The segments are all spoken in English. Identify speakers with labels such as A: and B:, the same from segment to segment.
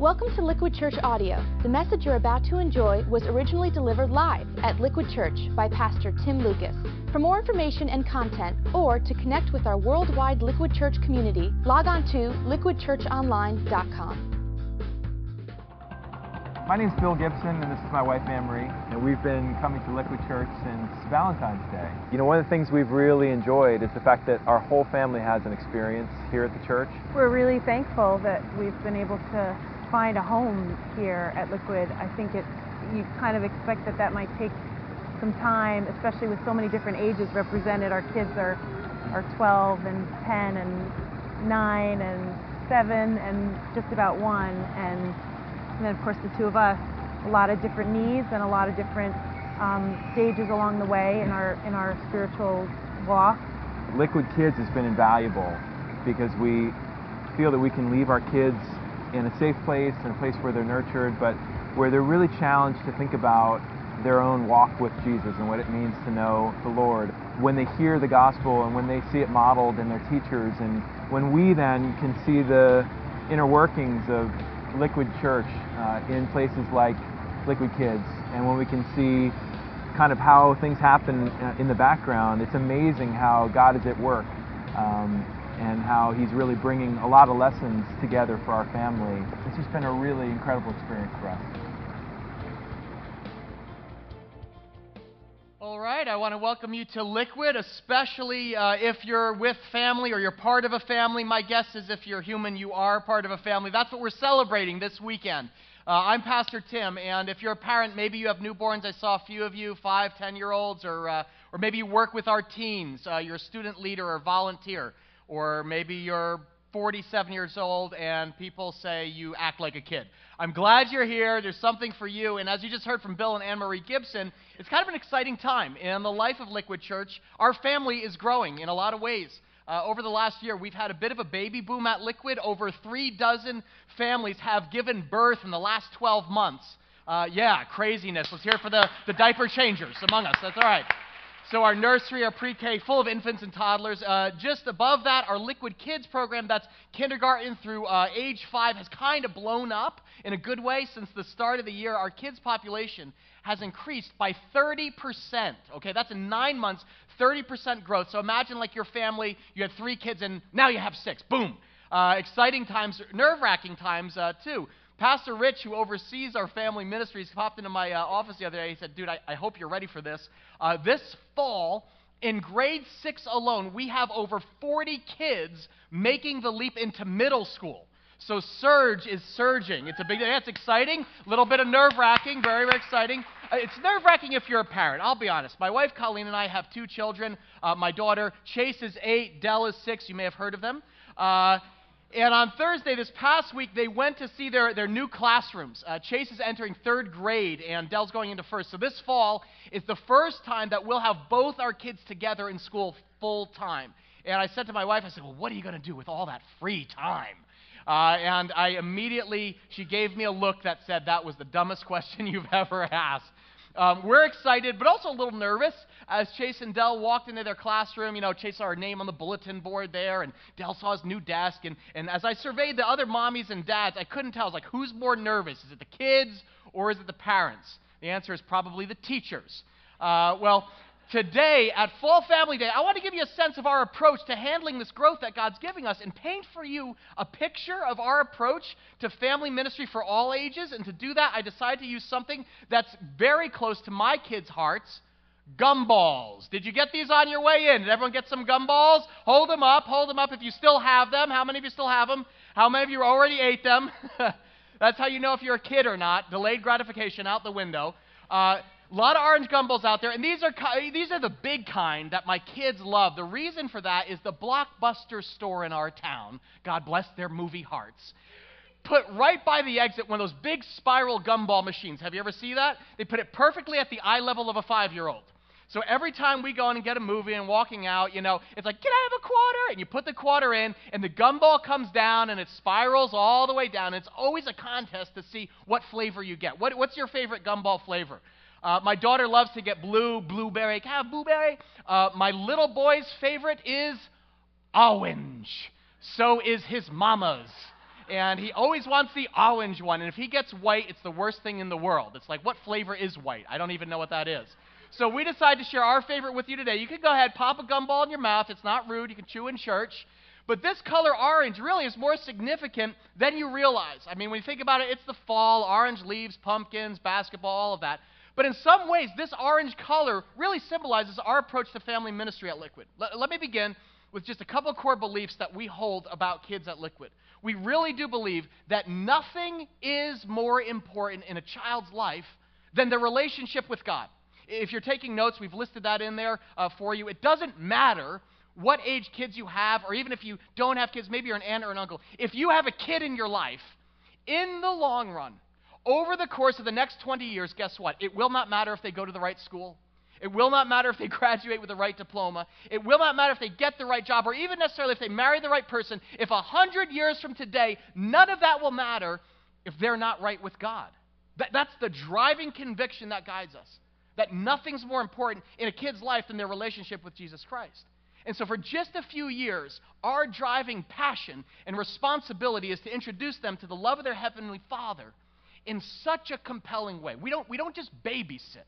A: Welcome to Liquid Church Audio. The message you're about to enjoy was originally delivered live at Liquid Church by Pastor Tim Lucas. For more information and content, or to connect with our worldwide Liquid Church community, log on to liquidchurchonline.com.
B: My name is Bill Gibson, and this is my wife Anne Marie, and we've been coming to Liquid Church since Valentine's Day. You know, one of the things we've really enjoyed is the fact that our whole family has an experience here at the church.
C: We're really thankful that we've been able to find a home here at Liquid. I think it's you kind of expect that that might take some time, especially with so many different ages represented. Our kids are are 12 and 10 and 9 and 7 and just about 1 and and then of course the two of us, a lot of different needs and a lot of different um, stages along the way in our in our spiritual walk.
B: Liquid Kids has been invaluable because we feel that we can leave our kids in a safe place, in a place where they're nurtured, but where they're really challenged to think about their own walk with Jesus and what it means to know the Lord. When they hear the gospel and when they see it modeled in their teachers, and when we then can see the inner workings of Liquid Church uh, in places like Liquid Kids, and when we can see kind of how things happen uh, in the background, it's amazing how God is at work um, and how He's really bringing a lot of lessons together for our family. It's just been a really incredible experience for us.
D: All right, I want to welcome you to Liquid, especially uh, if you're with family or you're part of a family. My guess is if you're human, you are part of a family. That's what we're celebrating this weekend. Uh, I'm Pastor Tim, and if you're a parent, maybe you have newborns. I saw a few of you, five, ten year olds, or, uh, or maybe you work with our teens. Uh, you're a student leader or volunteer, or maybe you're 47 years old and people say you act like a kid. I'm glad you're here. There's something for you. And as you just heard from Bill and Anne Marie Gibson, it's kind of an exciting time in the life of Liquid Church. Our family is growing in a lot of ways. Uh, over the last year, we've had a bit of a baby boom at Liquid. Over three dozen families have given birth in the last 12 months. Uh, yeah, craziness. Let's hear for the, the diaper changers among us. That's all right. So our nursery, our pre-K, full of infants and toddlers. Uh, just above that, our Liquid Kids program, that's kindergarten through uh, age five, has kind of blown up in a good way since the start of the year. Our kids' population has increased by 30%. Okay, that's in nine months, 30% growth. So imagine like your family, you had three kids and now you have six. Boom. Uh, exciting times, nerve-wracking times uh, too. Pastor Rich, who oversees our family ministries, popped into my uh, office the other day. He said, Dude, I, I hope you're ready for this. Uh, this fall, in grade six alone, we have over 40 kids making the leap into middle school. So surge is surging. It's a big day. It's exciting. A little bit of nerve wracking. Very, very exciting. Uh, it's nerve wracking if you're a parent. I'll be honest. My wife Colleen and I have two children. Uh, my daughter Chase is eight. Dell is six. You may have heard of them. Uh, and on Thursday, this past week, they went to see their, their new classrooms. Uh, Chase is entering third grade, and Dell's going into first. So this fall is the first time that we'll have both our kids together in school full time. And I said to my wife, I said, Well, what are you going to do with all that free time? Uh, and I immediately, she gave me a look that said, That was the dumbest question you've ever asked. Um, we're excited, but also a little nervous as Chase and Dell walked into their classroom. You know, Chase saw her name on the bulletin board there, and Dell saw his new desk. And, and as I surveyed the other mommies and dads, I couldn't tell. I was like, who's more nervous? Is it the kids or is it the parents? The answer is probably the teachers. Uh, well, today at Fall Family Day, I want to give you a sense of our approach to handling this growth that God's giving us and paint for you a picture of our approach to family ministry for all ages. And to do that, I decided to use something that's very close to my kids' hearts gumballs. Did you get these on your way in? Did everyone get some gumballs? Hold them up. Hold them up if you still have them. How many of you still have them? How many of you already ate them? That's how you know if you're a kid or not. Delayed gratification out the window. Uh, a lot of orange gumballs out there, and these are, these are the big kind that my kids love. The reason for that is the Blockbuster store in our town, God bless their movie hearts, put right by the exit one of those big spiral gumball machines. Have you ever seen that? They put it perfectly at the eye level of a five year old. So every time we go in and get a movie and walking out, you know, it's like, can I have a quarter? And you put the quarter in, and the gumball comes down and it spirals all the way down. It's always a contest to see what flavor you get. What, what's your favorite gumball flavor? Uh, my daughter loves to get blue, blueberry. Can I have blueberry? Uh, my little boy's favorite is orange. So is his mama's. And he always wants the orange one. And if he gets white, it's the worst thing in the world. It's like, what flavor is white? I don't even know what that is. So we decided to share our favorite with you today. You can go ahead, pop a gumball in your mouth. It's not rude. You can chew in church. But this color orange really is more significant than you realize. I mean, when you think about it, it's the fall, orange leaves, pumpkins, basketball, all of that. But in some ways, this orange color really symbolizes our approach to family ministry at Liquid. Let, let me begin with just a couple core beliefs that we hold about kids at Liquid. We really do believe that nothing is more important in a child's life than their relationship with God. If you're taking notes, we've listed that in there uh, for you. It doesn't matter what age kids you have, or even if you don't have kids, maybe you're an aunt or an uncle. If you have a kid in your life, in the long run, over the course of the next 20 years, guess what? It will not matter if they go to the right school. It will not matter if they graduate with the right diploma. It will not matter if they get the right job or even necessarily if they marry the right person. If a hundred years from today, none of that will matter if they're not right with God. That, that's the driving conviction that guides us. That nothing's more important in a kid's life than their relationship with Jesus Christ. And so, for just a few years, our driving passion and responsibility is to introduce them to the love of their Heavenly Father in such a compelling way. We don't, we don't just babysit.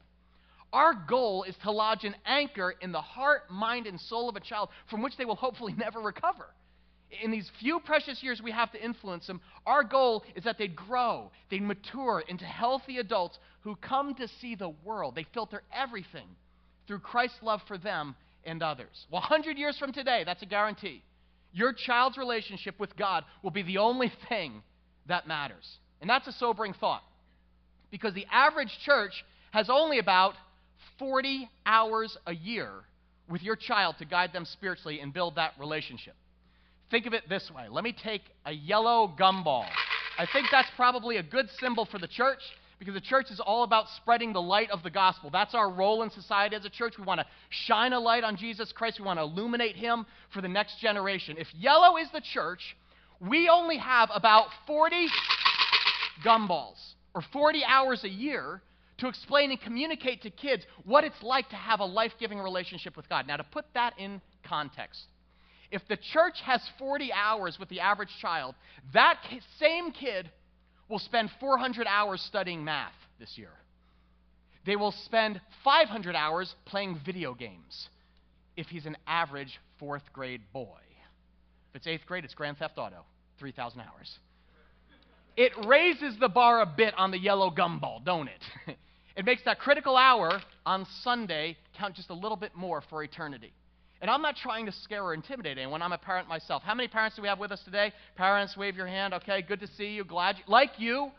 D: Our goal is to lodge an anchor in the heart, mind, and soul of a child from which they will hopefully never recover. In these few precious years we have to influence them, our goal is that they'd grow, they'd mature into healthy adults who come to see the world. They filter everything through Christ's love for them and others. Well, 100 years from today, that's a guarantee. Your child's relationship with God will be the only thing that matters. And that's a sobering thought. Because the average church has only about 40 hours a year with your child to guide them spiritually and build that relationship. Think of it this way let me take a yellow gumball. I think that's probably a good symbol for the church because the church is all about spreading the light of the gospel. That's our role in society as a church. We want to shine a light on Jesus Christ, we want to illuminate him for the next generation. If yellow is the church, we only have about 40 gumballs or 40 hours a year to explain and communicate to kids what it's like to have a life giving relationship with God. Now, to put that in context, if the church has 40 hours with the average child, that same kid will spend 400 hours studying math this year. They will spend 500 hours playing video games if he's an average fourth grade boy. If it's eighth grade, it's Grand Theft Auto, 3,000 hours. It raises the bar a bit on the yellow gumball, don't it? it makes that critical hour on Sunday count just a little bit more for eternity. And I'm not trying to scare or intimidate anyone. I'm a parent myself. How many parents do we have with us today? Parents, wave your hand. Okay, good to see you. Glad you, like you.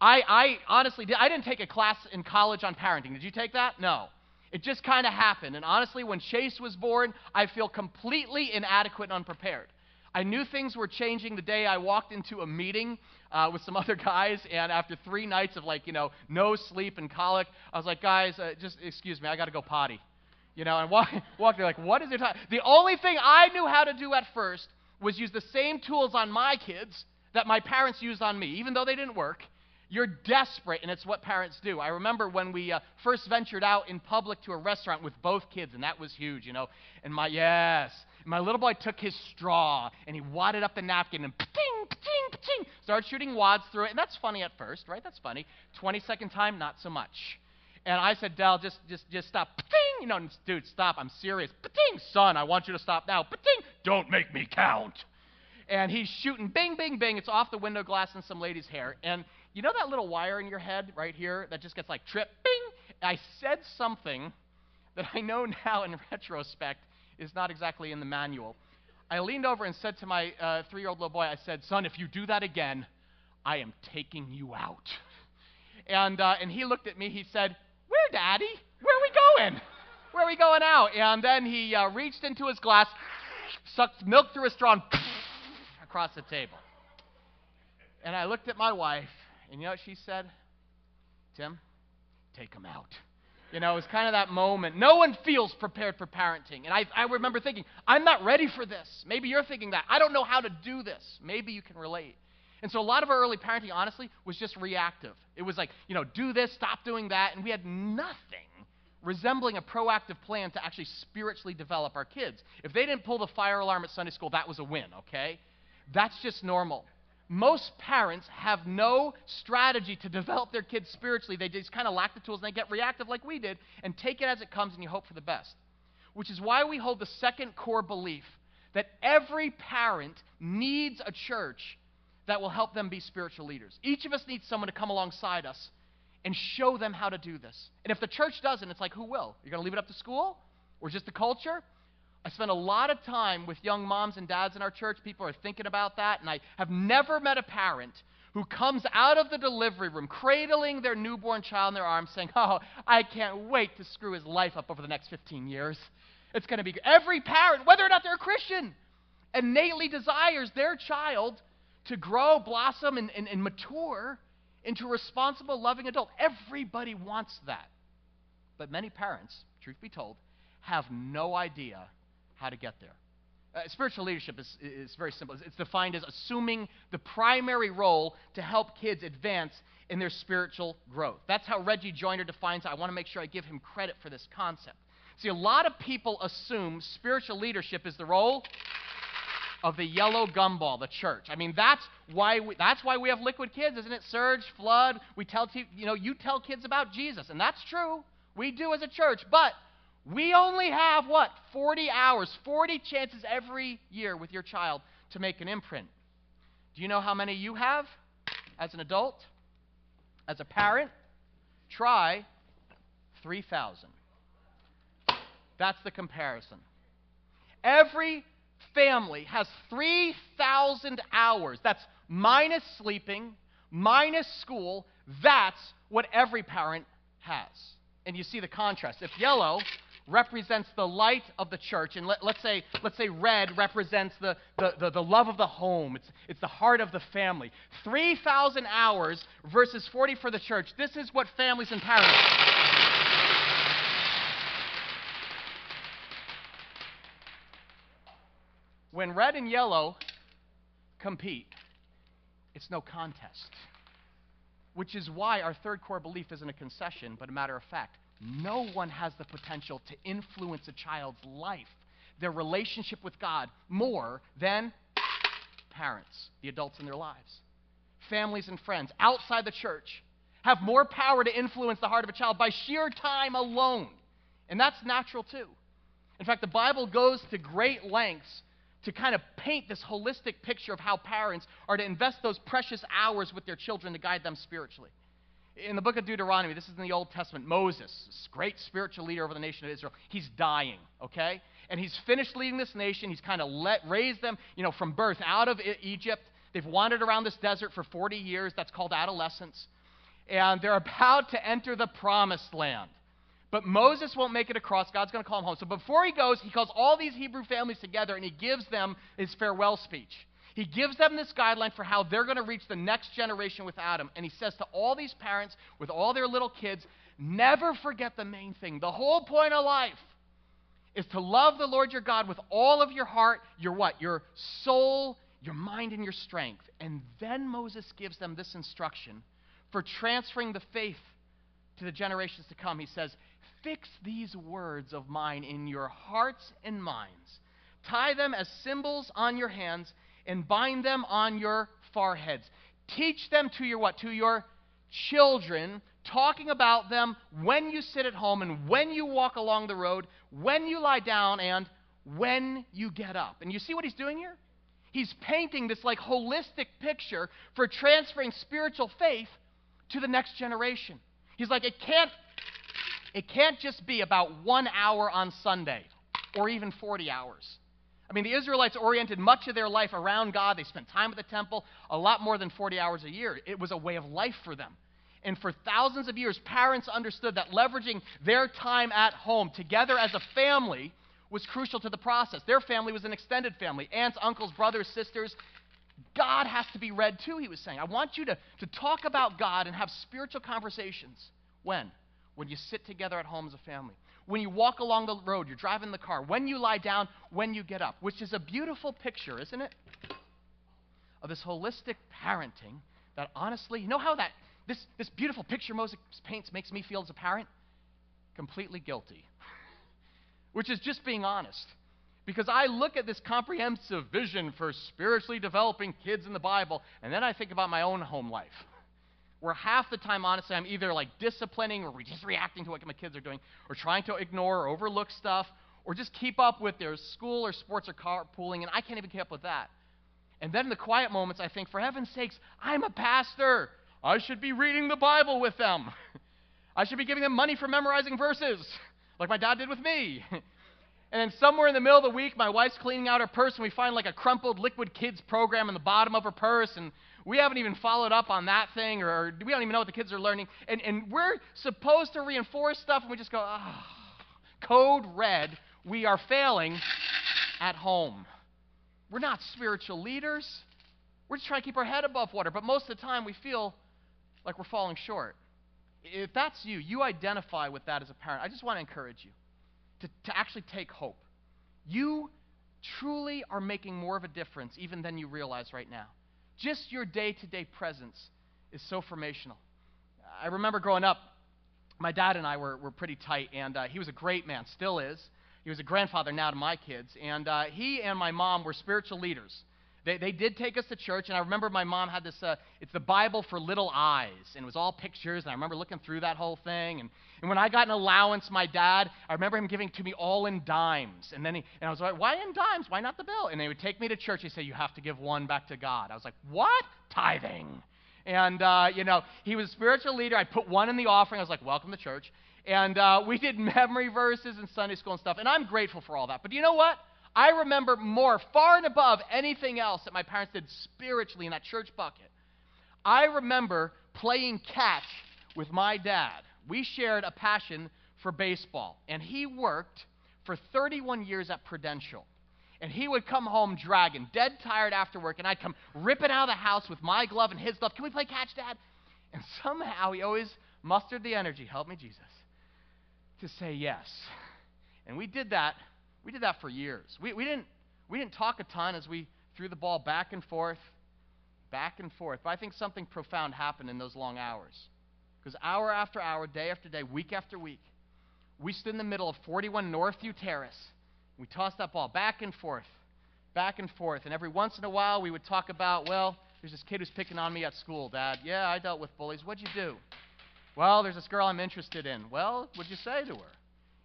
D: I, I honestly I didn't take a class in college on parenting. Did you take that? No. It just kind of happened. And honestly, when Chase was born, I feel completely inadequate and unprepared. I knew things were changing the day I walked into a meeting uh, with some other guys, and after three nights of like, you know, no sleep and colic, I was like, guys, uh, just excuse me, I got to go potty. You know, and walk, walk there like, what is it? The only thing I knew how to do at first was use the same tools on my kids that my parents used on me, even though they didn't work. You're desperate, and it's what parents do. I remember when we uh, first ventured out in public to a restaurant with both kids, and that was huge, you know. And my, yes, my little boy took his straw and he wadded up the napkin and ting, ting, ting, started shooting wads through it. And that's funny at first, right? That's funny. 20 second time, not so much. And I said, Dell, just, just, just stop. Ting! You know, dude, stop. I'm serious. Ting! Son, I want you to stop now. Ting! Don't make me count. And he's shooting bing, bing, bing. It's off the window glass in some lady's hair. And you know that little wire in your head right here that just gets like tripped? Bing! I said something that I know now in retrospect is not exactly in the manual. I leaned over and said to my uh, three year old little boy, I said, Son, if you do that again, I am taking you out. And, uh, and he looked at me, he said, where, Daddy? Where are we going? Where are we going out? And then he uh, reached into his glass, sucked milk through a straw, and across the table. And I looked at my wife, and you know what she said? Tim, take him out. You know, it was kind of that moment. No one feels prepared for parenting. And I, I remember thinking, I'm not ready for this. Maybe you're thinking that. I don't know how to do this. Maybe you can relate. And so a lot of our early parenting, honestly, was just reactive. It was like, you know, do this, stop doing that, and we had nothing resembling a proactive plan to actually spiritually develop our kids. If they didn't pull the fire alarm at Sunday school, that was a win, okay? That's just normal. Most parents have no strategy to develop their kids spiritually. They just kind of lack the tools and they get reactive like we did and take it as it comes and you hope for the best. Which is why we hold the second core belief that every parent needs a church that will help them be spiritual leaders. Each of us needs someone to come alongside us and show them how to do this. And if the church doesn't, it's like, who will? You're going to leave it up to school? Or just the culture? I spend a lot of time with young moms and dads in our church. People are thinking about that, and I have never met a parent who comes out of the delivery room cradling their newborn child in their arms saying, Oh, I can't wait to screw his life up over the next 15 years. It's going to be every parent, whether or not they're a Christian, innately desires their child to grow, blossom, and, and, and mature into a responsible, loving adult. Everybody wants that. But many parents, truth be told, have no idea how to get there. Uh, spiritual leadership is, is very simple. It's defined as assuming the primary role to help kids advance in their spiritual growth. That's how Reggie Joiner defines it. I want to make sure I give him credit for this concept. See, a lot of people assume spiritual leadership is the role of the yellow gumball, the church. I mean, that's why we, that's why we have liquid kids, isn't it? Surge, flood. We tell you know you tell kids about Jesus, and that's true. We do as a church, but we only have what 40 hours, 40 chances every year with your child to make an imprint. Do you know how many you have as an adult? As a parent? Try 3,000. That's the comparison. Every family has 3,000 hours. That's minus sleeping, minus school. That's what every parent has. And you see the contrast. If yellow represents the light of the church, and let, us say, let's say red represents the, the, the, the, love of the home, it's, it's the heart of the family. 3,000 hours versus 40 for the church. This is what families and parents. When red and yellow compete, it's no contest. Which is why our third core belief isn't a concession, but a matter of fact. No one has the potential to influence a child's life, their relationship with God, more than parents, the adults in their lives. Families and friends outside the church have more power to influence the heart of a child by sheer time alone. And that's natural too. In fact, the Bible goes to great lengths to kind of paint this holistic picture of how parents are to invest those precious hours with their children to guide them spiritually. In the book of Deuteronomy, this is in the Old Testament, Moses, this great spiritual leader over the nation of Israel, he's dying, okay? And he's finished leading this nation. He's kind of let, raised them, you know, from birth out of Egypt. They've wandered around this desert for 40 years. That's called adolescence. And they're about to enter the promised land. But Moses won't make it across. God's going to call him home. So before he goes, he calls all these Hebrew families together and he gives them his farewell speech. He gives them this guideline for how they're going to reach the next generation with Adam. And he says to all these parents with all their little kids, never forget the main thing. The whole point of life is to love the Lord your God with all of your heart, your what? Your soul, your mind, and your strength. And then Moses gives them this instruction for transferring the faith to the generations to come. He says, Fix these words of mine in your hearts and minds. Tie them as symbols on your hands and bind them on your foreheads. Teach them to your what? To your children, talking about them when you sit at home and when you walk along the road, when you lie down and when you get up. And you see what he's doing here? He's painting this like holistic picture for transferring spiritual faith to the next generation. He's like, it can't it can't just be about one hour on Sunday or even 40 hours. I mean, the Israelites oriented much of their life around God. They spent time at the temple a lot more than 40 hours a year. It was a way of life for them. And for thousands of years, parents understood that leveraging their time at home together as a family was crucial to the process. Their family was an extended family aunts, uncles, brothers, sisters. God has to be read too, he was saying. I want you to, to talk about God and have spiritual conversations. When? when you sit together at home as a family, when you walk along the road, you're driving the car, when you lie down, when you get up, which is a beautiful picture, isn't it? Of this holistic parenting that honestly, you know how that this, this beautiful picture Moses paints makes me feel as a parent? Completely guilty. which is just being honest. Because I look at this comprehensive vision for spiritually developing kids in the Bible, and then I think about my own home life. Where half the time, honestly, I'm either like disciplining or just reacting to what my kids are doing, or trying to ignore or overlook stuff, or just keep up with their school or sports or carpooling, and I can't even keep up with that. And then in the quiet moments, I think, for heaven's sakes, I'm a pastor. I should be reading the Bible with them. I should be giving them money for memorizing verses, like my dad did with me. And then somewhere in the middle of the week, my wife's cleaning out her purse, and we find like a crumpled liquid kids program in the bottom of her purse, and we haven't even followed up on that thing, or we don't even know what the kids are learning. And, and we're supposed to reinforce stuff, and we just go, oh, code red, we are failing at home. We're not spiritual leaders. We're just trying to keep our head above water, but most of the time we feel like we're falling short. If that's you, you identify with that as a parent. I just want to encourage you to, to actually take hope. You truly are making more of a difference even than you realize right now. Just your day to day presence is so formational. I remember growing up, my dad and I were, were pretty tight, and uh, he was a great man, still is. He was a grandfather now to my kids, and uh, he and my mom were spiritual leaders. They, they did take us to church, and I remember my mom had this, uh, it's the Bible for little eyes, and it was all pictures, and I remember looking through that whole thing. And, and when I got an allowance, my dad, I remember him giving to me all in dimes. And then he, and I was like, why in dimes? Why not the bill? And they would take me to church. He'd say, you have to give one back to God. I was like, what? Tithing. And, uh, you know, he was a spiritual leader. I put one in the offering. I was like, welcome to church. And uh, we did memory verses and Sunday school and stuff. And I'm grateful for all that. But you know what? I remember more, far and above anything else that my parents did spiritually in that church bucket. I remember playing catch with my dad. We shared a passion for baseball, and he worked for 31 years at Prudential. And he would come home dragging, dead tired after work, and I'd come ripping out of the house with my glove and his glove. Can we play catch, Dad? And somehow he always mustered the energy, help me, Jesus, to say yes. And we did that we did that for years. We, we, didn't, we didn't talk a ton as we threw the ball back and forth, back and forth. But I think something profound happened in those long hours. Because hour after hour, day after day, week after week, we stood in the middle of 41 Northview Terrace. We tossed that ball back and forth, back and forth. And every once in a while, we would talk about, well, there's this kid who's picking on me at school, Dad. Yeah, I dealt with bullies. What'd you do? Well, there's this girl I'm interested in. Well, what'd you say to her?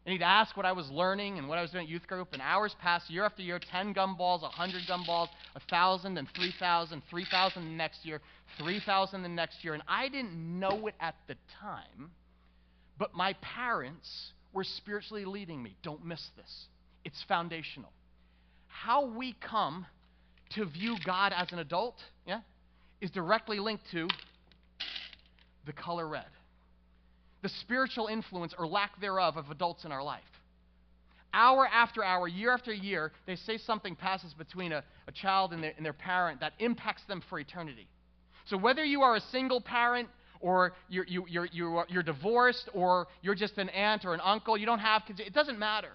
D: And he'd ask what I was learning and what I was doing at youth group. And hours passed, year after year 10 gumballs, 100 gumballs, 1,000, and 3,000, 3,000 the next year, 3,000 the next year. And I didn't know it at the time, but my parents were spiritually leading me. Don't miss this, it's foundational. How we come to view God as an adult, yeah, is directly linked to the color red the spiritual influence or lack thereof of adults in our life. Hour after hour, year after year, they say something passes between a, a child and their, and their parent that impacts them for eternity. So whether you are a single parent or you're, you, you're, you're, you're divorced or you're just an aunt or an uncle, you don't have kids, it doesn't matter.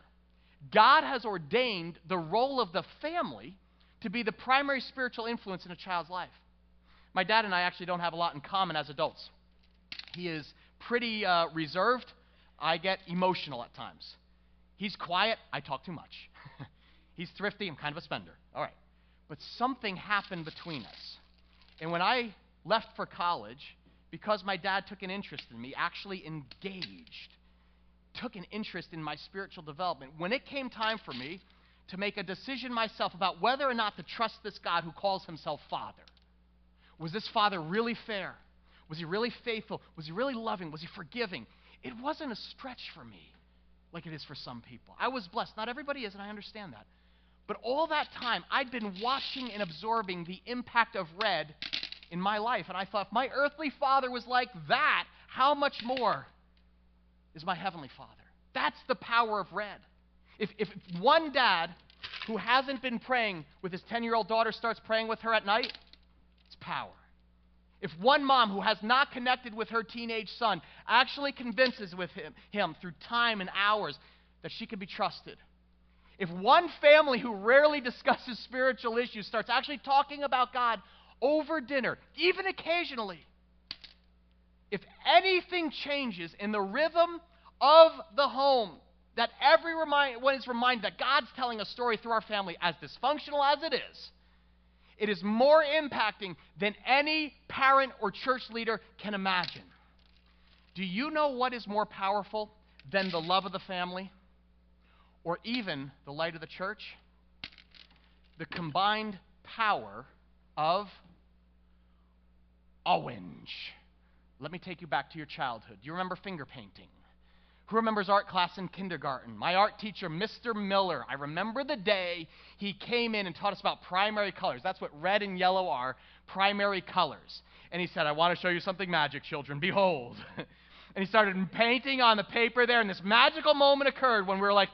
D: God has ordained the role of the family to be the primary spiritual influence in a child's life. My dad and I actually don't have a lot in common as adults. He is pretty uh, reserved. I get emotional at times. He's quiet. I talk too much. He's thrifty. I'm kind of a spender. All right. But something happened between us. And when I left for college, because my dad took an interest in me, actually engaged, took an interest in my spiritual development, when it came time for me to make a decision myself about whether or not to trust this God who calls himself Father, was this Father really fair? Was he really faithful? Was he really loving? Was he forgiving? It wasn't a stretch for me like it is for some people. I was blessed. Not everybody is, and I understand that. But all that time, I'd been watching and absorbing the impact of red in my life. And I thought, my earthly father was like that, how much more is my heavenly father? That's the power of red. If, if one dad who hasn't been praying with his 10 year old daughter starts praying with her at night, it's power. If one mom who has not connected with her teenage son actually convinces with him, him through time and hours that she can be trusted, if one family who rarely discusses spiritual issues starts actually talking about God over dinner, even occasionally, if anything changes in the rhythm of the home, that everyone is reminded that God's telling a story through our family, as dysfunctional as it is, it is more impacting than any parent or church leader can imagine. Do you know what is more powerful than the love of the family or even the light of the church? The combined power of orange. Let me take you back to your childhood. Do you remember finger painting? Who remembers art class in kindergarten? My art teacher, Mr. Miller. I remember the day he came in and taught us about primary colors. That's what red and yellow are primary colors. And he said, I want to show you something magic, children. Behold. and he started painting on the paper there, and this magical moment occurred when we were like,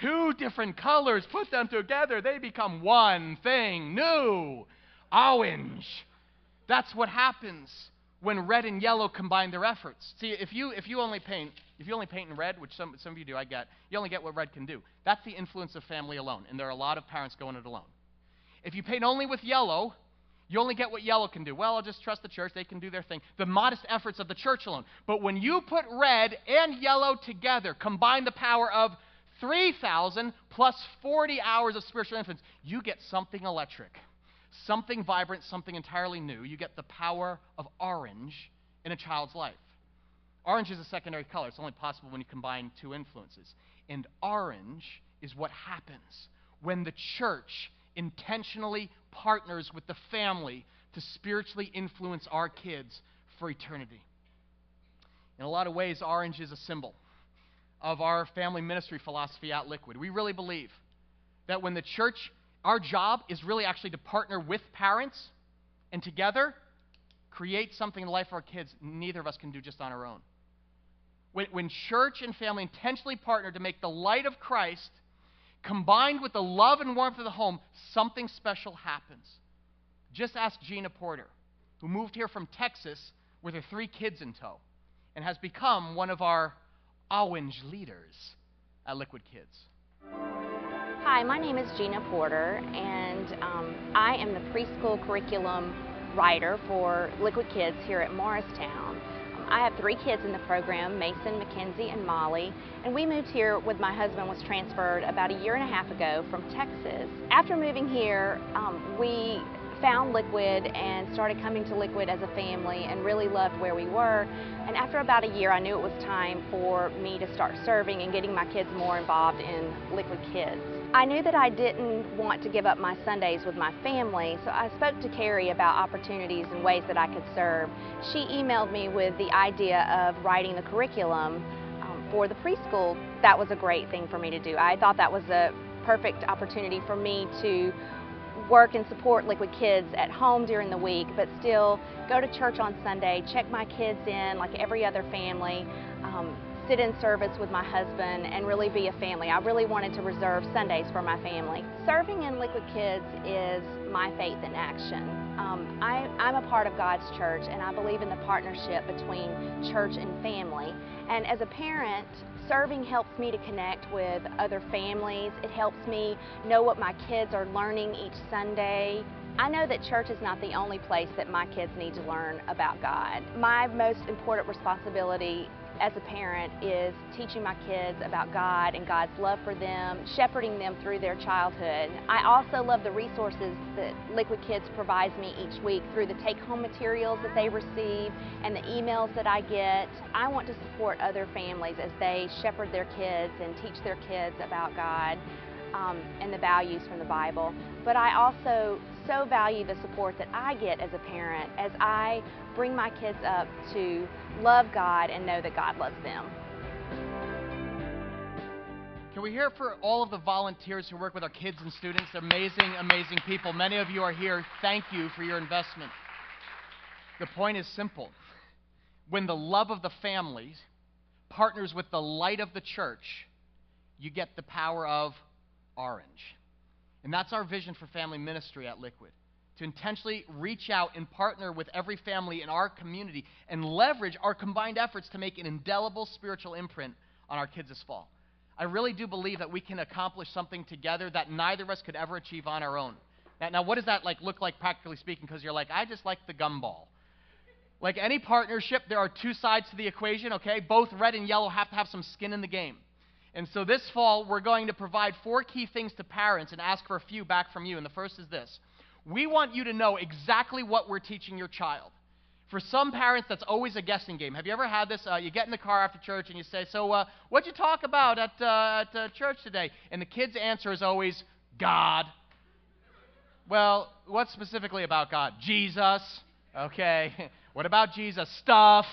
D: two different colors, put them together, they become one thing new orange. That's what happens when red and yellow combine their efforts. See, if you, if you only paint, if you only paint in red, which some, some of you do, I get, you only get what red can do. That's the influence of family alone, and there are a lot of parents going it alone. If you paint only with yellow, you only get what yellow can do. Well, I'll just trust the church, they can do their thing. The modest efforts of the church alone. But when you put red and yellow together, combine the power of 3,000 plus 40 hours of spiritual influence, you get something electric something vibrant, something entirely new. You get the power of orange in a child's life. Orange is a secondary color. It's only possible when you combine two influences. And orange is what happens when the church intentionally partners with the family to spiritually influence our kids for eternity. In a lot of ways, orange is a symbol of our family ministry philosophy at Liquid. We really believe that when the church our job is really actually to partner with parents and together create something in the life of our kids neither of us can do just on our own. When, when church and family intentionally partner to make the light of Christ combined with the love and warmth of the home, something special happens. Just ask Gina Porter, who moved here from Texas with her three kids in tow and has become one of our Orange leaders at Liquid Kids.
E: Hi, my name is Gina Porter, and um, I am the preschool curriculum writer for Liquid Kids here at Morristown. Um, I have three kids in the program, Mason, Mackenzie, and Molly, and we moved here with my husband was transferred about a year and a half ago from Texas. After moving here, um, we found Liquid and started coming to Liquid as a family and really loved where we were. And after about a year, I knew it was time for me to start serving and getting my kids more involved in Liquid Kids. I knew that I didn't want to give up my Sundays with my family, so I spoke to Carrie about opportunities and ways that I could serve. She emailed me with the idea of writing the curriculum um, for the preschool. That was a great thing for me to do. I thought that was a perfect opportunity for me to work and support Liquid Kids at home during the week, but still go to church on Sunday, check my kids in like every other family, um, sit in service with my husband, and really be a family. I really wanted to reserve Sundays for my family. Serving in Liquid Kids is my faith in action. Um, I, I'm a part of God's church, and I believe in the partnership between church and family. And as a parent, serving helps me to connect with other families. It helps me know what my kids are learning each Sunday. I know that church is not the only place that my kids need to learn about God. My most important responsibility as a parent is teaching my kids about God and God's love for them, shepherding them through their childhood. I also love the resources that Liquid Kids provides me each week through the take-home materials that they receive and the emails that I get. I want to support other families as they shepherd their kids and teach their kids about God um, and the values from the Bible. But I also so value the support that I get as a parent as I bring my kids up to love God and know that God loves them.
D: Can we hear for all of the volunteers who work with our kids and students? They're amazing, amazing people. Many of you are here. Thank you for your investment. The point is simple. When the love of the family partners with the light of the church, you get the power of orange. And that's our vision for family ministry at Liquid to intentionally reach out and partner with every family in our community and leverage our combined efforts to make an indelible spiritual imprint on our kids this fall. I really do believe that we can accomplish something together that neither of us could ever achieve on our own. Now, now what does that like look like practically speaking? Because you're like, I just like the gumball. Like any partnership, there are two sides to the equation, okay? Both red and yellow have to have some skin in the game. And so this fall, we're going to provide four key things to parents and ask for a few back from you. And the first is this We want you to know exactly what we're teaching your child. For some parents, that's always a guessing game. Have you ever had this? Uh, you get in the car after church and you say, So, uh, what'd you talk about at, uh, at uh, church today? And the kid's answer is always, God. Well, what specifically about God? Jesus. Okay. what about Jesus? Stuff.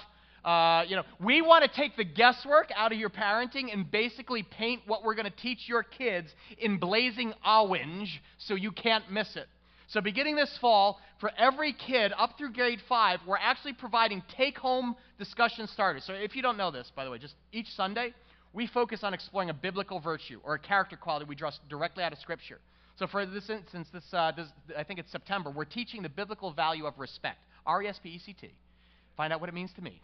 D: Uh, you know, we want to take the guesswork out of your parenting and basically paint what we're going to teach your kids in blazing orange so you can't miss it. So, beginning this fall, for every kid up through grade five, we're actually providing take home discussion starters. So, if you don't know this, by the way, just each Sunday, we focus on exploring a biblical virtue or a character quality we draw directly out of Scripture. So, for this instance, this, uh, this, I think it's September, we're teaching the biblical value of respect. R E S P E C T. Find out what it means to me.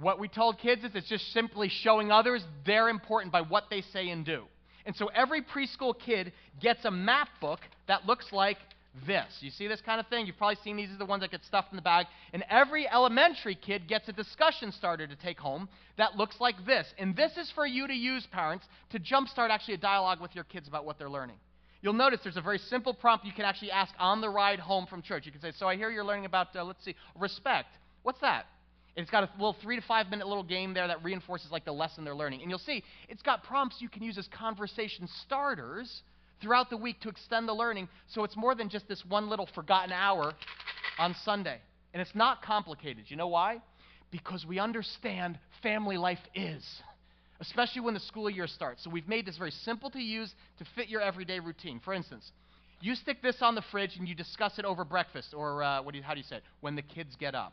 D: What we told kids is it's just simply showing others they're important by what they say and do. And so every preschool kid gets a map book that looks like this. You see this kind of thing? You've probably seen these are the ones that get stuffed in the bag. And every elementary kid gets a discussion starter to take home that looks like this. And this is for you to use, parents, to jumpstart actually a dialogue with your kids about what they're learning. You'll notice there's a very simple prompt you can actually ask on the ride home from church. You can say, So I hear you're learning about, uh, let's see, respect. What's that? And it's got a little three to five minute little game there that reinforces like the lesson they're learning. And you'll see it's got prompts you can use as conversation starters throughout the week to extend the learning so it's more than just this one little forgotten hour on Sunday. And it's not complicated. You know why? Because we understand family life is, especially when the school year starts. So we've made this very simple to use to fit your everyday routine. For instance, you stick this on the fridge and you discuss it over breakfast, or uh, what do you, how do you say it? When the kids get up.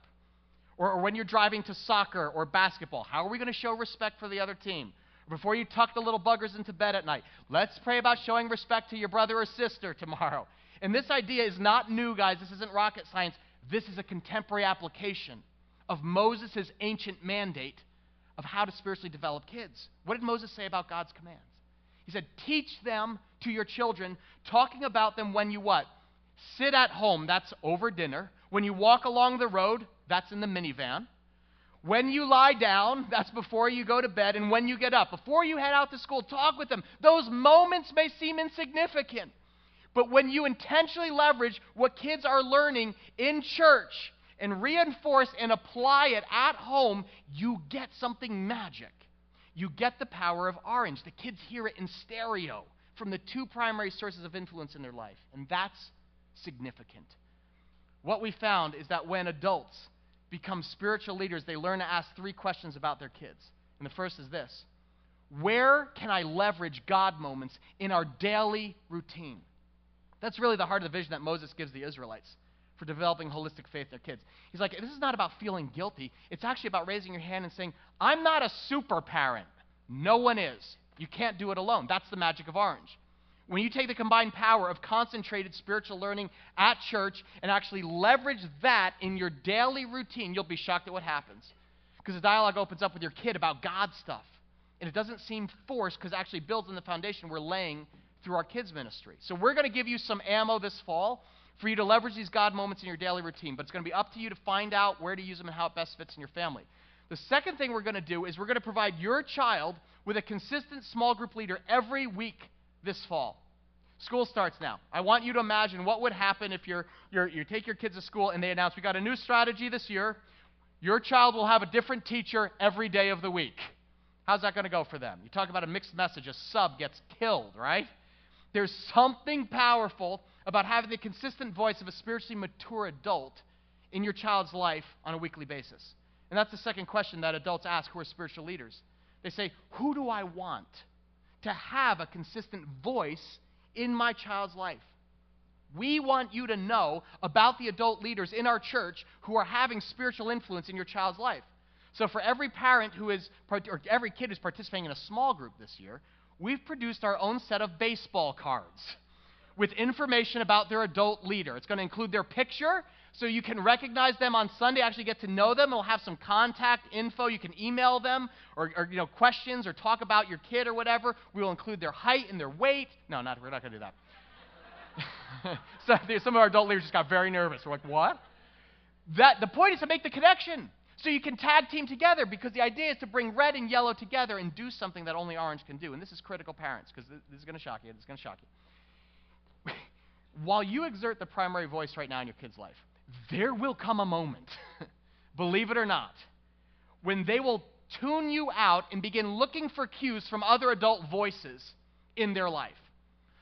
D: Or, or when you're driving to soccer or basketball, how are we going to show respect for the other team? Before you tuck the little buggers into bed at night, let's pray about showing respect to your brother or sister tomorrow. And this idea is not new, guys. This isn't rocket science. This is a contemporary application of Moses' ancient mandate of how to spiritually develop kids. What did Moses say about God's commands? He said, Teach them to your children, talking about them when you what? Sit at home, that's over dinner. When you walk along the road, that's in the minivan. When you lie down, that's before you go to bed. And when you get up, before you head out to school, talk with them. Those moments may seem insignificant. But when you intentionally leverage what kids are learning in church and reinforce and apply it at home, you get something magic. You get the power of orange. The kids hear it in stereo from the two primary sources of influence in their life. And that's significant. What we found is that when adults become spiritual leaders, they learn to ask three questions about their kids. And the first is this Where can I leverage God moments in our daily routine? That's really the heart of the vision that Moses gives the Israelites for developing holistic faith in their kids. He's like, this is not about feeling guilty. It's actually about raising your hand and saying, I'm not a super parent. No one is. You can't do it alone. That's the magic of Orange. When you take the combined power of concentrated spiritual learning at church and actually leverage that in your daily routine, you'll be shocked at what happens. Because the dialogue opens up with your kid about God stuff. And it doesn't seem forced because it actually builds on the foundation we're laying through our kids' ministry. So we're going to give you some ammo this fall for you to leverage these God moments in your daily routine. But it's going to be up to you to find out where to use them and how it best fits in your family. The second thing we're going to do is we're going to provide your child with a consistent small group leader every week this fall. School starts now. I want you to imagine what would happen if you're, you're, you take your kids to school and they announce, we got a new strategy this year. Your child will have a different teacher every day of the week. How's that going to go for them? You talk about a mixed message. A sub gets killed, right? There's something powerful about having the consistent voice of a spiritually mature adult in your child's life on a weekly basis. And that's the second question that adults ask who are spiritual leaders. They say, Who do I want to have a consistent voice in my child's life? We want you to know about the adult leaders in our church who are having spiritual influence in your child's life. So, for every parent who is, or every kid who's participating in a small group this year, we've produced our own set of baseball cards with information about their adult leader. It's going to include their picture so you can recognize them on Sunday, actually get to know them. We'll have some contact info. You can email them or, or you know, questions or talk about your kid or whatever. We will include their height and their weight. No, not, we're not going to do that. so some of our adult leaders just got very nervous. We're like, what? That, the point is to make the connection. So you can tag team together because the idea is to bring red and yellow together and do something that only orange can do. And this is critical, parents, because this is going to shock you. This is going to shock you. While you exert the primary voice right now in your kid's life, there will come a moment, believe it or not, when they will tune you out and begin looking for cues from other adult voices in their life.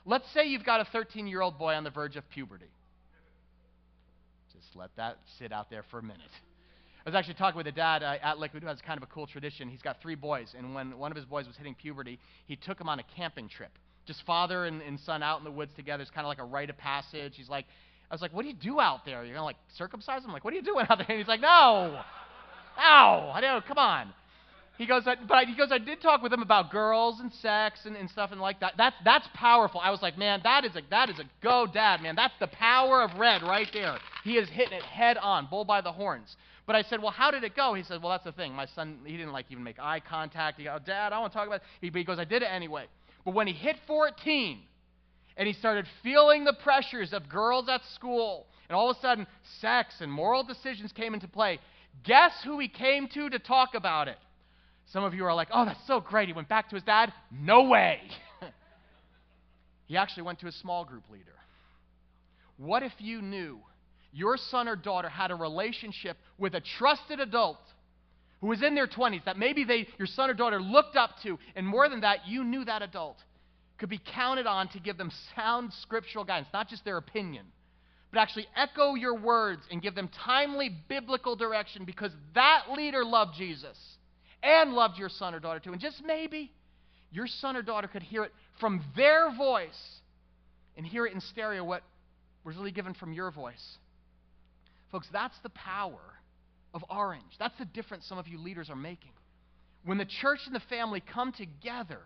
D: Let's say you've got a 13 year old boy on the verge of puberty. Just let that sit out there for a minute. I was actually talking with a dad uh, at Liquid who has kind of a cool tradition. He's got three boys, and when one of his boys was hitting puberty, he took him on a camping trip. Just father and, and son out in the woods together. It's kind of like a rite of passage. He's like, I was like, what do you do out there? You're going to like circumcise him? I'm like, what are you doing out there? And he's like, no. Ow. I know, come on. He goes, but I, he goes, I did talk with him about girls and sex and, and stuff and like that. That's, that's powerful. I was like, man, that is a, that is a go dad, man. That's the power of red right there. He is hitting it head on, bull by the horns. But I said, well, how did it go? He said, well, that's the thing. My son, he didn't like even make eye contact. He goes, Dad, I want to talk about it. He goes, I did it anyway. But when he hit 14 and he started feeling the pressures of girls at school, and all of a sudden sex and moral decisions came into play, guess who he came to to talk about it? Some of you are like, oh, that's so great. He went back to his dad. No way. he actually went to a small group leader. What if you knew your son or daughter had a relationship with a trusted adult who was in their 20s that maybe they, your son or daughter looked up to, and more than that, you knew that adult could be counted on to give them sound scriptural guidance, not just their opinion, but actually echo your words and give them timely biblical direction because that leader loved Jesus and loved your son or daughter too. And just maybe your son or daughter could hear it from their voice and hear it in stereo what was really given from your voice. Folks, that's the power of Orange. That's the difference some of you leaders are making. When the church and the family come together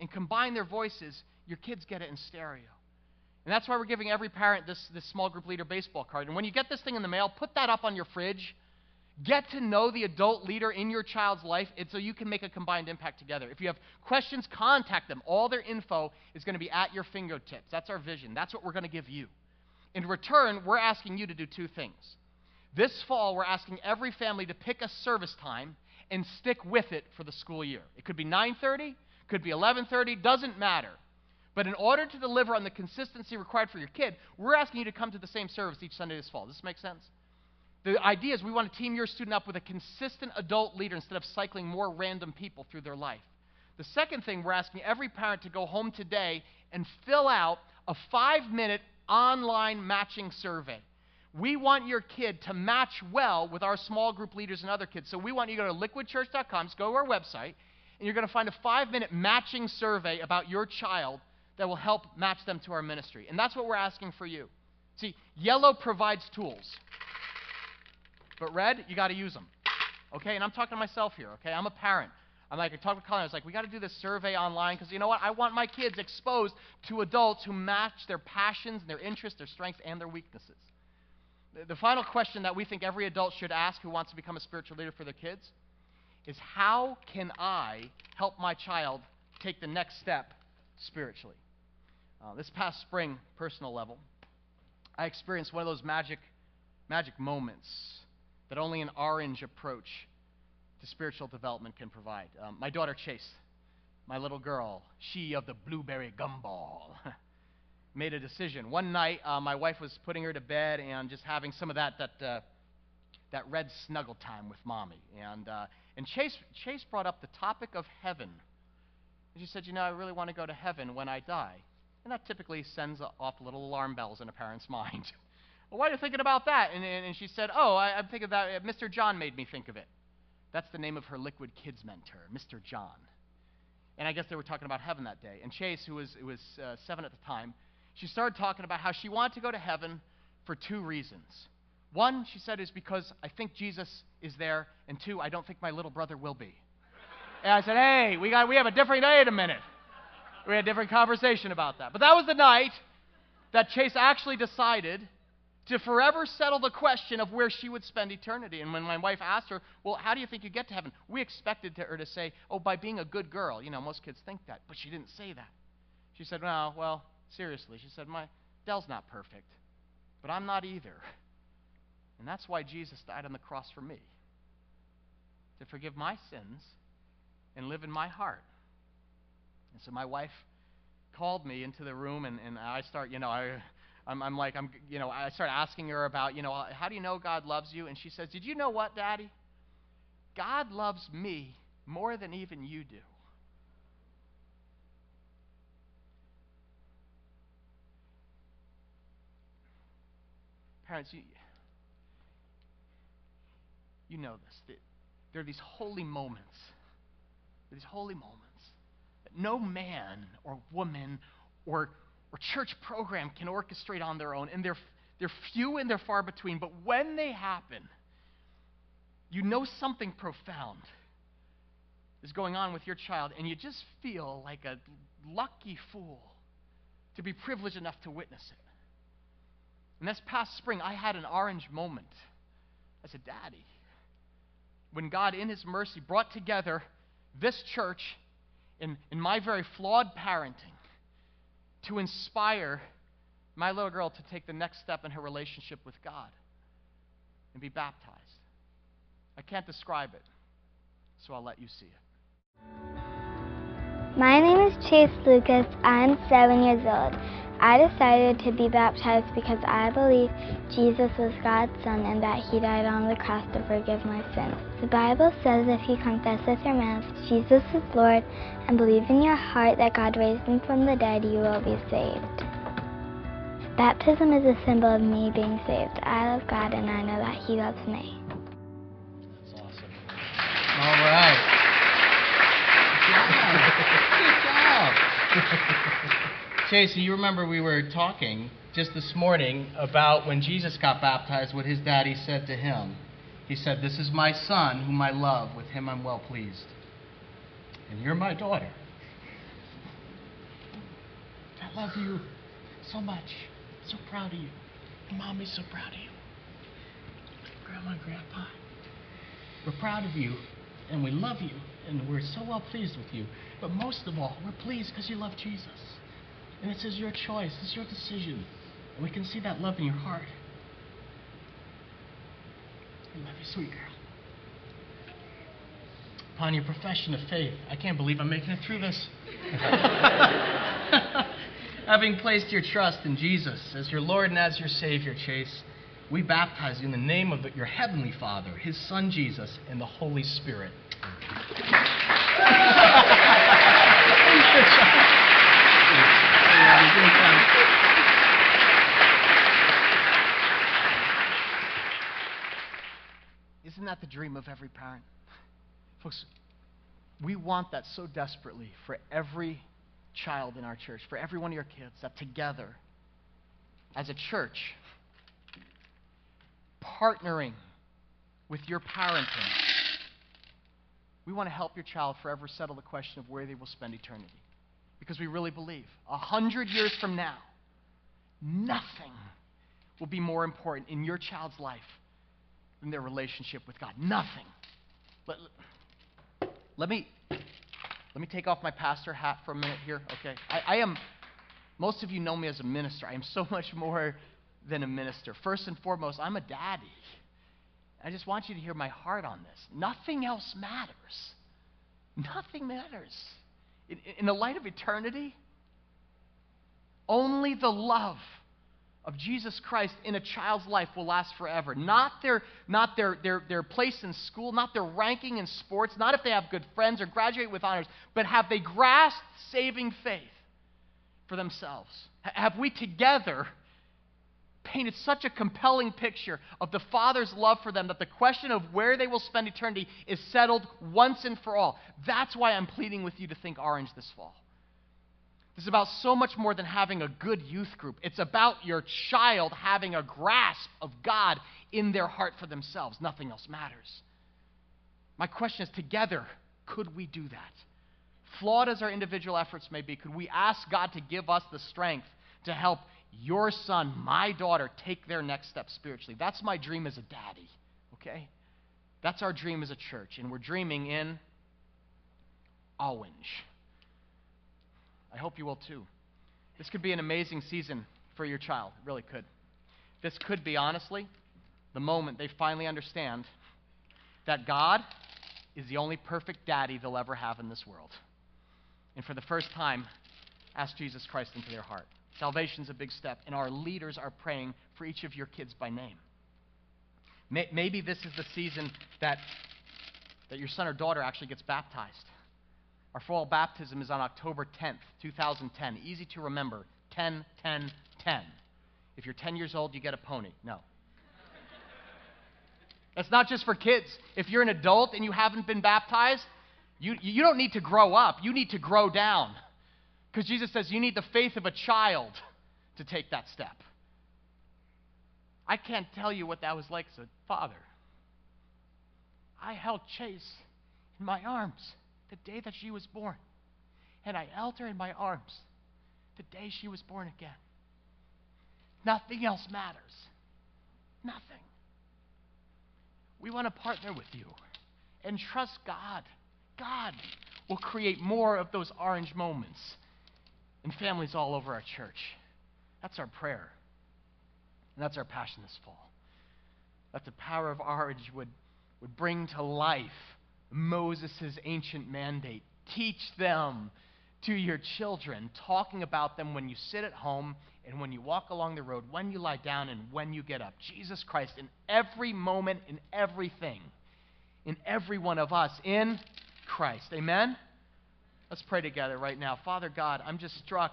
D: and combine their voices, your kids get it in stereo. And that's why we're giving every parent this, this small group leader baseball card. And when you get this thing in the mail, put that up on your fridge. Get to know the adult leader in your child's life so you can make a combined impact together. If you have questions, contact them. All their info is going to be at your fingertips. That's our vision. That's what we're going to give you. In return, we're asking you to do two things. This fall, we're asking every family to pick a service time and stick with it for the school year. It could be 9:30, could be 11:30, doesn't matter. But in order to deliver on the consistency required for your kid, we're asking you to come to the same service each Sunday this fall. Does this make sense? The idea is we want to team your student up with a consistent adult leader instead of cycling more random people through their life. The second thing we're asking every parent to go home today and fill out a five minute online matching survey. We want your kid to match well with our small group leaders and other kids. So we want you to go to liquidchurch.com, just go to our website, and you're going to find a five minute matching survey about your child that will help match them to our ministry. And that's what we're asking for you. See, yellow provides tools, but red, you got to use them. Okay? And I'm talking to myself here, okay? I'm a parent. I'm like, I talked to Colin, I was like, we got to do this survey online because you know what? I want my kids exposed to adults who match their passions, and their interests, their strengths, and their weaknesses. The final question that we think every adult should ask who wants to become a spiritual leader for their kids is how can I help my child take the next step spiritually? Uh, this past spring, personal level, I experienced one of those magic, magic moments that only an orange approach to spiritual development can provide. Um, my daughter Chase, my little girl, she of the blueberry gumball. made a decision. One night, uh, my wife was putting her to bed and just having some of that that uh, that red snuggle time with mommy. And uh, and Chase Chase brought up the topic of heaven. And she said, "You know, I really want to go to heaven when I die." And that typically sends off little alarm bells in a parent's mind. well, why are you thinking about that? And, and, and she said, "Oh, I, I'm thinking that uh, Mr. John made me think of it." That's the name of her Liquid Kids mentor, Mr. John. And I guess they were talking about heaven that day. And Chase, who was, who was uh, seven at the time, she started talking about how she wanted to go to heaven for two reasons. One, she said, is because I think Jesus is there, and two, I don't think my little brother will be. And I said, hey, we, got, we have a different, wait a minute. We had a different conversation about that. But that was the night that Chase actually decided to forever settle the question of where she would spend eternity. And when my wife asked her, Well, how do you think you get to heaven? We expected her to say, Oh, by being a good girl. You know, most kids think that. But she didn't say that. She said, No, well, Seriously, she said, My Dell's not perfect, but I'm not either. And that's why Jesus died on the cross for me. to forgive my sins and live in my heart. And so my wife called me into the room, and, and I start, you know, I, I'm, I'm like, I'm, you know, I start asking her about, you know, how do you know God loves you? And she says, Did you know what, Daddy? God loves me more than even you do. Parents, you, you know this. There are these holy moments. These holy moments that no man or woman or, or church program can orchestrate on their own. And they're, they're few and they're far between. But when they happen, you know something profound is going on with your child, and you just feel like a lucky fool to be privileged enough to witness it. And this past spring, I had an orange moment as a daddy when God, in His mercy, brought together this church in, in my very flawed parenting to inspire my little girl to take the next step in her relationship with God and be baptized. I can't describe it, so I'll let you see it.
F: My name is Chase Lucas. I'm seven years old. I decided to be baptized because I believe Jesus was God's Son and that He died on the cross to forgive my sins. The Bible says if you confess with your mouth Jesus is Lord and believe in your heart that God raised Him from the dead, you will be saved. Baptism is a symbol of me being saved. I love God and I know that He loves me.
D: That's awesome. All right. Good job. Good job. Chase, you remember we were talking just this morning about when Jesus got baptized, what his daddy said to him. He said, This is my son whom I love. With him I'm well pleased. And you're my daughter. I love you so much. So proud of you. And mommy's so proud of you. Grandma and grandpa. We're proud of you and we love you and we're so well pleased with you. But most of all, we're pleased because you love Jesus. And this is your choice, is your decision. And we can see that love in your heart. I love you, sweet girl. Upon your profession of faith, I can't believe I'm making it through this. Having placed your trust in Jesus as your Lord and as your Savior, Chase, we baptize you in the name of your Heavenly Father, His Son Jesus, and the Holy Spirit. That the dream of every parent? Folks, we want that so desperately for every child in our church, for every one of your kids, that together, as a church, partnering with your parenting, we want to help your child forever settle the question of where they will spend eternity. Because we really believe a hundred years from now, nothing will be more important in your child's life than their relationship with God. Nothing. Let, let me let me take off my pastor hat for a minute here, okay? I, I am most of you know me as a minister. I am so much more than a minister. First and foremost, I'm a daddy. I just want you to hear my heart on this. Nothing else matters. Nothing matters. In, in the light of eternity, only the love of Jesus Christ in a child's life will last forever. Not their, not their, their, their place in school, not their ranking in sports, not if they have good friends or graduate with honors, but have they grasped saving faith for themselves? Have we together painted such a compelling picture of the Father's love for them that the question of where they will spend eternity is settled once and for all. That's why I'm pleading with you to think orange this fall. This is about so much more than having a good youth group. It's about your child having a grasp of God in their heart for themselves. Nothing else matters. My question is together, could we do that? Flawed as our individual efforts may be, could we ask God to give us the strength to help your son, my daughter, take their next step spiritually? That's my dream as a daddy, okay? That's our dream as a church, and we're dreaming in Orange. I hope you will too. This could be an amazing season for your child. It really could. This could be, honestly, the moment they finally understand that God is the only perfect daddy they'll ever have in this world. And for the first time, ask Jesus Christ into their heart. Salvation's a big step, and our leaders are praying for each of your kids by name. Maybe this is the season that, that your son or daughter actually gets baptized. Our fall baptism is on October 10th, 2010. Easy to remember 10, 10, 10. If you're 10 years old, you get a pony. No. That's not just for kids. If you're an adult and you haven't been baptized, you, you don't need to grow up. You need to grow down. Because Jesus says you need the faith of a child to take that step. I can't tell you what that was like as a father. I held Chase in my arms the day that she was born, and I held her in my arms the day she was born again. Nothing else matters. Nothing. We want to partner with you and trust God. God will create more of those orange moments in families all over our church. That's our prayer. And that's our passion this fall. That the power of orange would, would bring to life Moses' ancient mandate. Teach them to your children, talking about them when you sit at home and when you walk along the road, when you lie down and when you get up. Jesus Christ in every moment, in everything, in every one of us, in Christ. Amen? Let's pray together right now. Father God, I'm just struck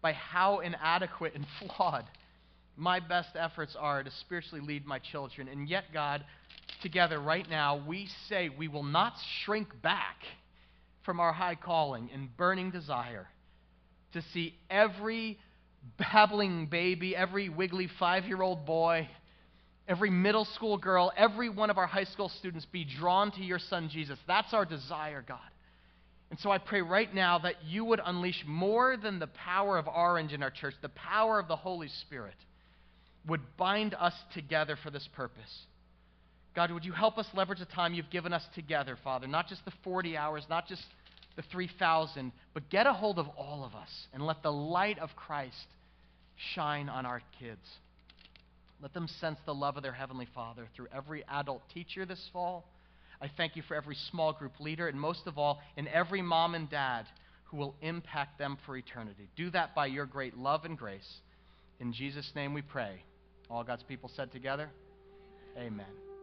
D: by how inadequate and flawed my best efforts are to spiritually lead my children. And yet, God, together right now, we say we will not shrink back from our high calling and burning desire to see every babbling baby, every wiggly five year old boy, every middle school girl, every one of our high school students be drawn to your son Jesus. That's our desire, God. And so I pray right now that you would unleash more than the power of orange in our church, the power of the Holy Spirit would bind us together for this purpose. God, would you help us leverage the time you've given us together, Father? Not just the 40 hours, not just the 3,000, but get a hold of all of us and let the light of Christ shine on our kids. Let them sense the love of their Heavenly Father through every adult teacher this fall. I thank you for every small group leader, and most of all, in every mom and dad who will impact them for eternity. Do that by your great love and grace. In Jesus' name we pray. All God's people said together, Amen.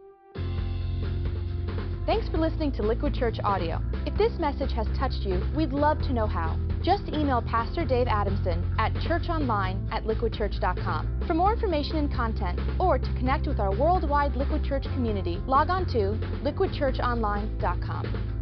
A: Thanks for listening to Liquid Church Audio. If this message has touched you, we'd love to know how. Just email Pastor Dave Adamson at churchonline at liquidchurch.com. For more information and content, or to connect with our worldwide Liquid Church community, log on to liquidchurchonline.com.